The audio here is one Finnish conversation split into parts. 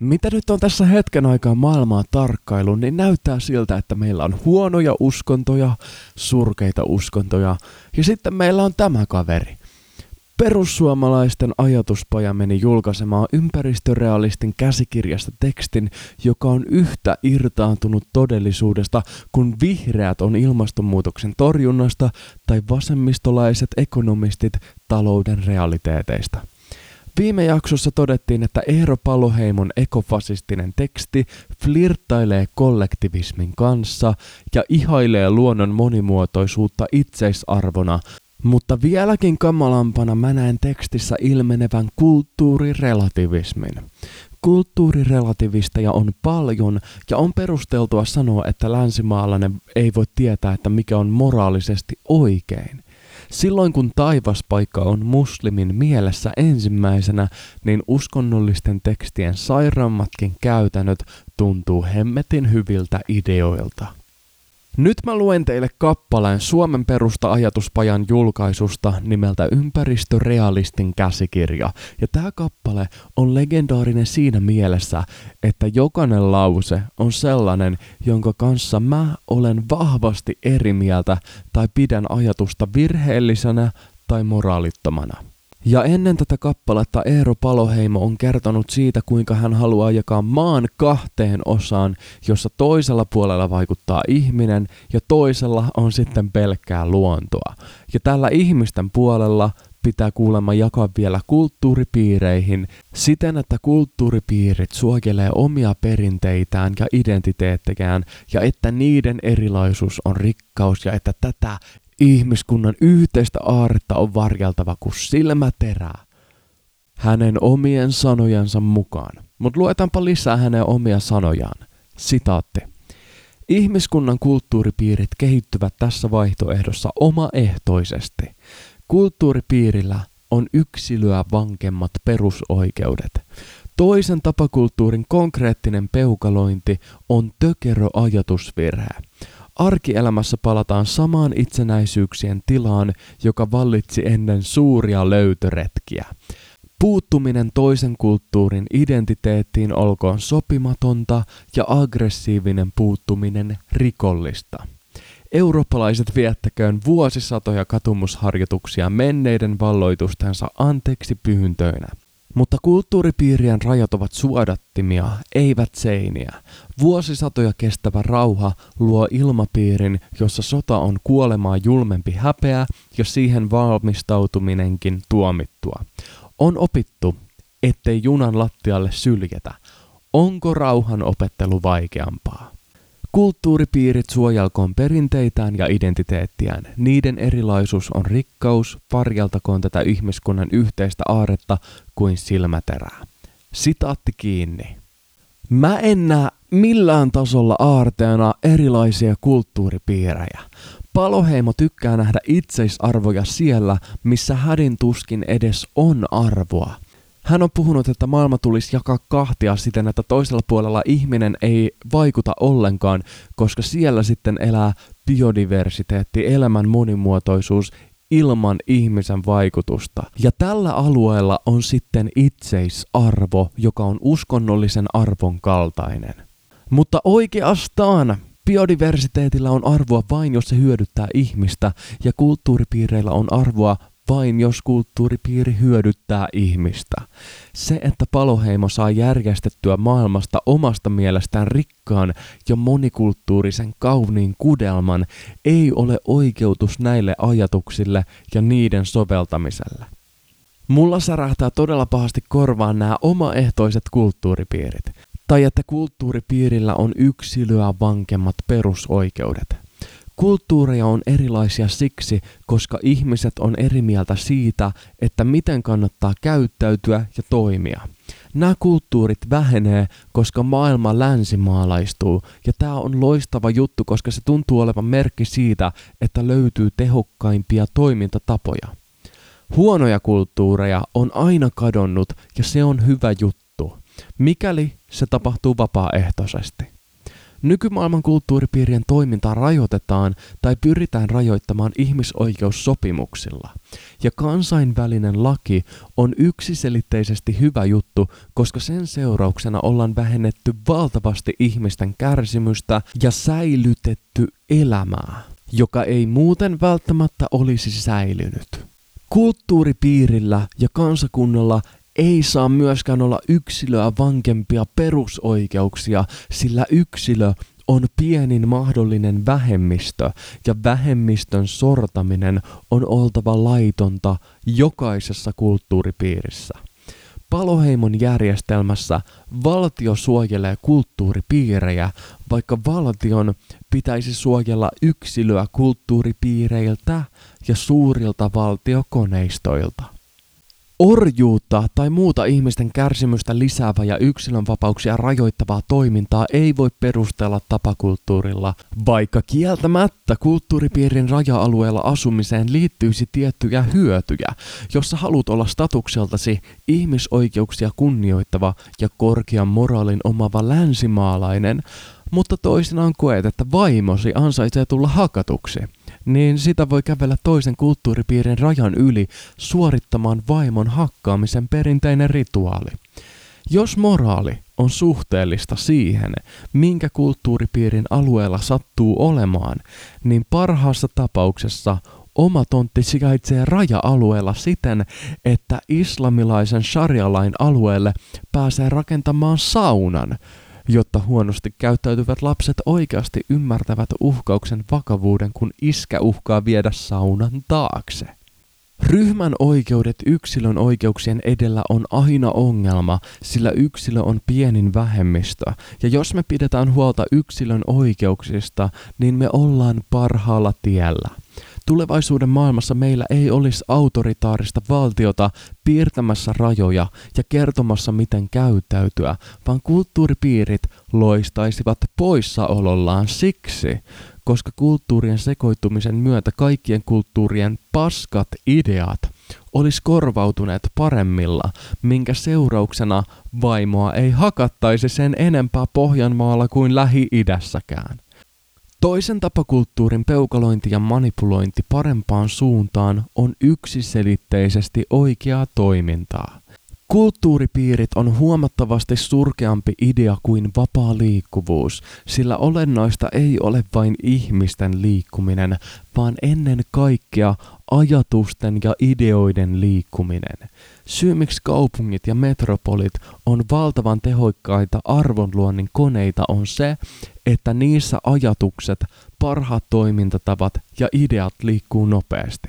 Mitä nyt on tässä hetken aikaa maailmaa tarkkailu, niin näyttää siltä, että meillä on huonoja uskontoja, surkeita uskontoja ja sitten meillä on tämä kaveri. Perussuomalaisten ajatuspaja meni julkaisemaan ympäristörealistin käsikirjasta tekstin, joka on yhtä irtaantunut todellisuudesta kuin vihreät on ilmastonmuutoksen torjunnasta tai vasemmistolaiset ekonomistit talouden realiteeteista. Viime jaksossa todettiin, että Eero Paloheimon ekofasistinen teksti flirttailee kollektivismin kanssa ja ihailee luonnon monimuotoisuutta itseisarvona, mutta vieläkin kamalampana mä näen tekstissä ilmenevän kulttuurirelativismin. Kulttuurirelativisteja on paljon ja on perusteltua sanoa, että länsimaalainen ei voi tietää, että mikä on moraalisesti oikein. Silloin kun taivaspaikka on muslimin mielessä ensimmäisenä, niin uskonnollisten tekstien sairaammatkin käytännöt tuntuu hemmetin hyviltä ideoilta. Nyt mä luen teille kappaleen Suomen perusta ajatuspajan julkaisusta nimeltä Ympäristörealistin käsikirja. Ja tämä kappale on legendaarinen siinä mielessä, että jokainen lause on sellainen, jonka kanssa mä olen vahvasti eri mieltä tai pidän ajatusta virheellisenä tai moraalittomana. Ja ennen tätä kappaletta Eero Paloheimo on kertonut siitä, kuinka hän haluaa jakaa maan kahteen osaan, jossa toisella puolella vaikuttaa ihminen ja toisella on sitten pelkkää luontoa. Ja tällä ihmisten puolella pitää kuulemma jakaa vielä kulttuuripiireihin siten, että kulttuuripiirit suojelee omia perinteitään ja identiteettejään ja että niiden erilaisuus on rikkaus ja että tätä Ihmiskunnan yhteistä aaretta on varjeltava kuin silmäterää hänen omien sanojansa mukaan. Mutta luetaanpa lisää hänen omia sanojaan. Sitaatti. Ihmiskunnan kulttuuripiirit kehittyvät tässä vaihtoehdossa omaehtoisesti. Kulttuuripiirillä on yksilöä vankemmat perusoikeudet. Toisen tapakulttuurin konkreettinen peukalointi on tökerö ajatusvirhe. Arkielämässä palataan samaan itsenäisyyksien tilaan, joka vallitsi ennen suuria löytöretkiä. Puuttuminen toisen kulttuurin identiteettiin olkoon sopimatonta ja aggressiivinen puuttuminen rikollista. Eurooppalaiset viettäköön vuosisatoja katumusharjoituksia menneiden valloitustensa anteeksi pyyntöinä. Mutta kulttuuripiirien rajat ovat suodattimia, eivät seiniä. Vuosisatoja kestävä rauha luo ilmapiirin, jossa sota on kuolemaa julmempi häpeä ja siihen valmistautuminenkin tuomittua. On opittu, ettei junan lattialle syljetä. Onko rauhan opettelu vaikeampaa? Kulttuuripiirit suojelkoon perinteitään ja identiteettiään. Niiden erilaisuus on rikkaus, varjeltakoon tätä ihmiskunnan yhteistä aaretta kuin silmäterää. Sitaatti kiinni. Mä en näe millään tasolla aarteena erilaisia kulttuuripiirejä. Paloheimo tykkää nähdä itseisarvoja siellä, missä hädin tuskin edes on arvoa. Hän on puhunut, että maailma tulisi jakaa kahtia siten, että toisella puolella ihminen ei vaikuta ollenkaan, koska siellä sitten elää biodiversiteetti, elämän monimuotoisuus ilman ihmisen vaikutusta. Ja tällä alueella on sitten itseisarvo, joka on uskonnollisen arvon kaltainen. Mutta oikeastaan biodiversiteetillä on arvoa vain, jos se hyödyttää ihmistä, ja kulttuuripiireillä on arvoa vain jos kulttuuripiiri hyödyttää ihmistä. Se, että paloheimo saa järjestettyä maailmasta omasta mielestään rikkaan ja monikulttuurisen kauniin kudelman, ei ole oikeutus näille ajatuksille ja niiden soveltamiselle. Mulla särähtää todella pahasti korvaan nämä omaehtoiset kulttuuripiirit, tai että kulttuuripiirillä on yksilöä vankemmat perusoikeudet. Kulttuureja on erilaisia siksi, koska ihmiset on eri mieltä siitä, että miten kannattaa käyttäytyä ja toimia. Nämä kulttuurit vähenee, koska maailma länsimaalaistuu, ja tämä on loistava juttu, koska se tuntuu olevan merkki siitä, että löytyy tehokkaimpia toimintatapoja. Huonoja kulttuureja on aina kadonnut, ja se on hyvä juttu, mikäli se tapahtuu vapaaehtoisesti. Nykymaailman kulttuuripiirien toimintaa rajoitetaan tai pyritään rajoittamaan ihmisoikeussopimuksilla. Ja kansainvälinen laki on yksiselitteisesti hyvä juttu, koska sen seurauksena ollaan vähennetty valtavasti ihmisten kärsimystä ja säilytetty elämää, joka ei muuten välttämättä olisi säilynyt. Kulttuuripiirillä ja kansakunnalla ei saa myöskään olla yksilöä vankempia perusoikeuksia, sillä yksilö on pienin mahdollinen vähemmistö ja vähemmistön sortaminen on oltava laitonta jokaisessa kulttuuripiirissä. Paloheimon järjestelmässä valtio suojelee kulttuuripiirejä, vaikka valtion pitäisi suojella yksilöä kulttuuripiireiltä ja suurilta valtiokoneistoilta. Orjuutta tai muuta ihmisten kärsimystä lisäävää ja yksilönvapauksia rajoittavaa toimintaa ei voi perustella tapakulttuurilla, vaikka kieltämättä kulttuuripiirin raja-alueella asumiseen liittyisi tiettyjä hyötyjä, jossa haluat olla statukseltasi ihmisoikeuksia kunnioittava ja korkean moraalin omava länsimaalainen, mutta toisinaan koet, että vaimosi ansaitsee tulla hakatuksi – niin sitä voi kävellä toisen kulttuuripiirin rajan yli suorittamaan vaimon hakkaamisen perinteinen rituaali. Jos moraali on suhteellista siihen, minkä kulttuuripiirin alueella sattuu olemaan, niin parhaassa tapauksessa oma tontti sijaitsee raja-alueella siten, että islamilaisen sharia-lain alueelle pääsee rakentamaan saunan, jotta huonosti käyttäytyvät lapset oikeasti ymmärtävät uhkauksen vakavuuden, kun iskä uhkaa viedä saunan taakse. Ryhmän oikeudet yksilön oikeuksien edellä on aina ongelma, sillä yksilö on pienin vähemmistö, ja jos me pidetään huolta yksilön oikeuksista, niin me ollaan parhaalla tiellä. Tulevaisuuden maailmassa meillä ei olisi autoritaarista valtiota piirtämässä rajoja ja kertomassa miten käyttäytyä, vaan kulttuuripiirit loistaisivat poissaolollaan siksi, koska kulttuurien sekoittumisen myötä kaikkien kulttuurien paskat ideat olisi korvautuneet paremmilla, minkä seurauksena vaimoa ei hakattaisi sen enempää Pohjanmaalla kuin Lähi-idässäkään. Toisen tapakulttuurin peukalointi ja manipulointi parempaan suuntaan on yksiselitteisesti oikeaa toimintaa. Kulttuuripiirit on huomattavasti surkeampi idea kuin vapaa liikkuvuus, sillä olennaista ei ole vain ihmisten liikkuminen, vaan ennen kaikkea ajatusten ja ideoiden liikkuminen. Syy miksi kaupungit ja metropolit on valtavan tehokkaita arvonluonnin koneita on se, että niissä ajatukset, parhaat toimintatavat ja ideat liikkuu nopeasti.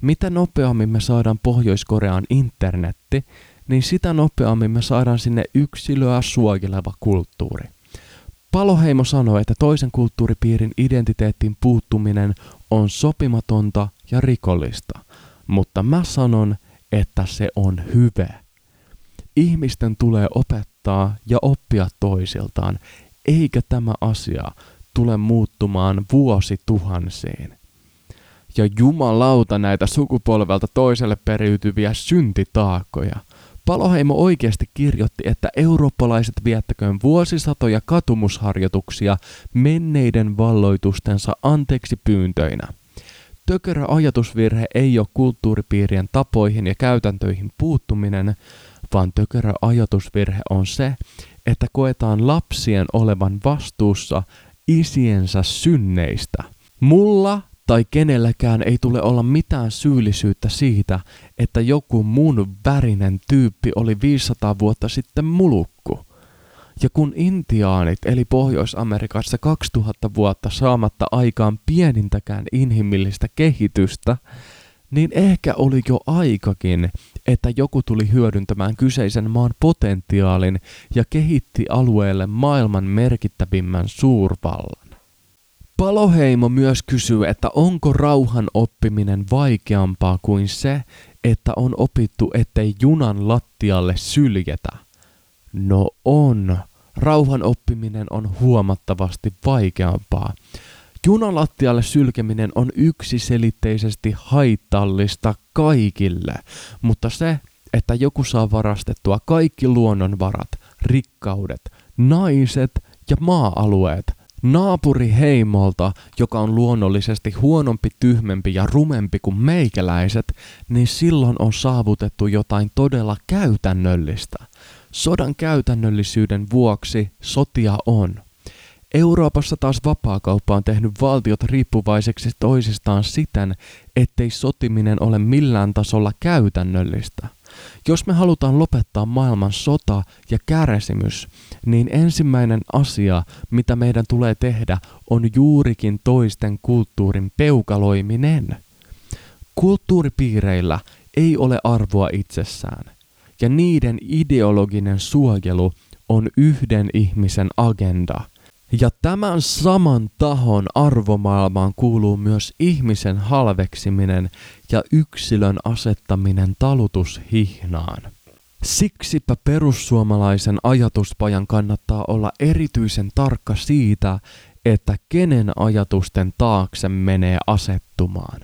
Mitä nopeammin me saadaan Pohjois-Koreaan internetti, niin sitä nopeammin me saadaan sinne yksilöä suojeleva kulttuuri. Paloheimo sanoi, että toisen kulttuuripiirin identiteettiin puuttuminen on sopimatonta ja rikollista, mutta mä sanon, että se on hyve. Ihmisten tulee opettaa ja oppia toisiltaan, eikä tämä asia tule muuttumaan vuosituhansiin. Ja jumalauta näitä sukupolvelta toiselle periytyviä syntitaakkoja. Paloheimo oikeasti kirjoitti, että eurooppalaiset viettäköön vuosisatoja katumusharjoituksia menneiden valloitustensa anteeksi pyyntöinä. Tökerä ajatusvirhe ei ole kulttuuripiirien tapoihin ja käytäntöihin puuttuminen, vaan tökerä ajatusvirhe on se, että koetaan lapsien olevan vastuussa isiensä synneistä. Mulla tai kenelläkään ei tule olla mitään syyllisyyttä siitä, että joku mun värinen tyyppi oli 500 vuotta sitten mulukku. Ja kun intiaanit eli Pohjois-Amerikassa 2000 vuotta saamatta aikaan pienintäkään inhimillistä kehitystä, niin ehkä oli jo aikakin, että joku tuli hyödyntämään kyseisen maan potentiaalin ja kehitti alueelle maailman merkittävimmän suurvallan. Paloheimo myös kysyy, että onko rauhan oppiminen vaikeampaa kuin se, että on opittu, ettei junan lattialle syljetä. No on. Rauhan oppiminen on huomattavasti vaikeampaa. Junalattialle sylkeminen on yksiselitteisesti haitallista kaikille, mutta se, että joku saa varastettua kaikki luonnonvarat, rikkaudet, naiset ja maa-alueet naapuriheimolta, joka on luonnollisesti huonompi, tyhmempi ja rumempi kuin meikäläiset, niin silloin on saavutettu jotain todella käytännöllistä. Sodan käytännöllisyyden vuoksi sotia on. Euroopassa taas vapaakauppa on tehnyt valtiot riippuvaiseksi toisistaan siten, ettei sotiminen ole millään tasolla käytännöllistä. Jos me halutaan lopettaa maailman sota ja kärsimys, niin ensimmäinen asia, mitä meidän tulee tehdä, on juurikin toisten kulttuurin peukaloiminen. Kulttuuripiireillä ei ole arvoa itsessään, ja niiden ideologinen suojelu on yhden ihmisen agenda – ja tämän saman tahon arvomaailmaan kuuluu myös ihmisen halveksiminen ja yksilön asettaminen talutushihnaan. Siksipä perussuomalaisen ajatuspajan kannattaa olla erityisen tarkka siitä, että kenen ajatusten taakse menee asettumaan.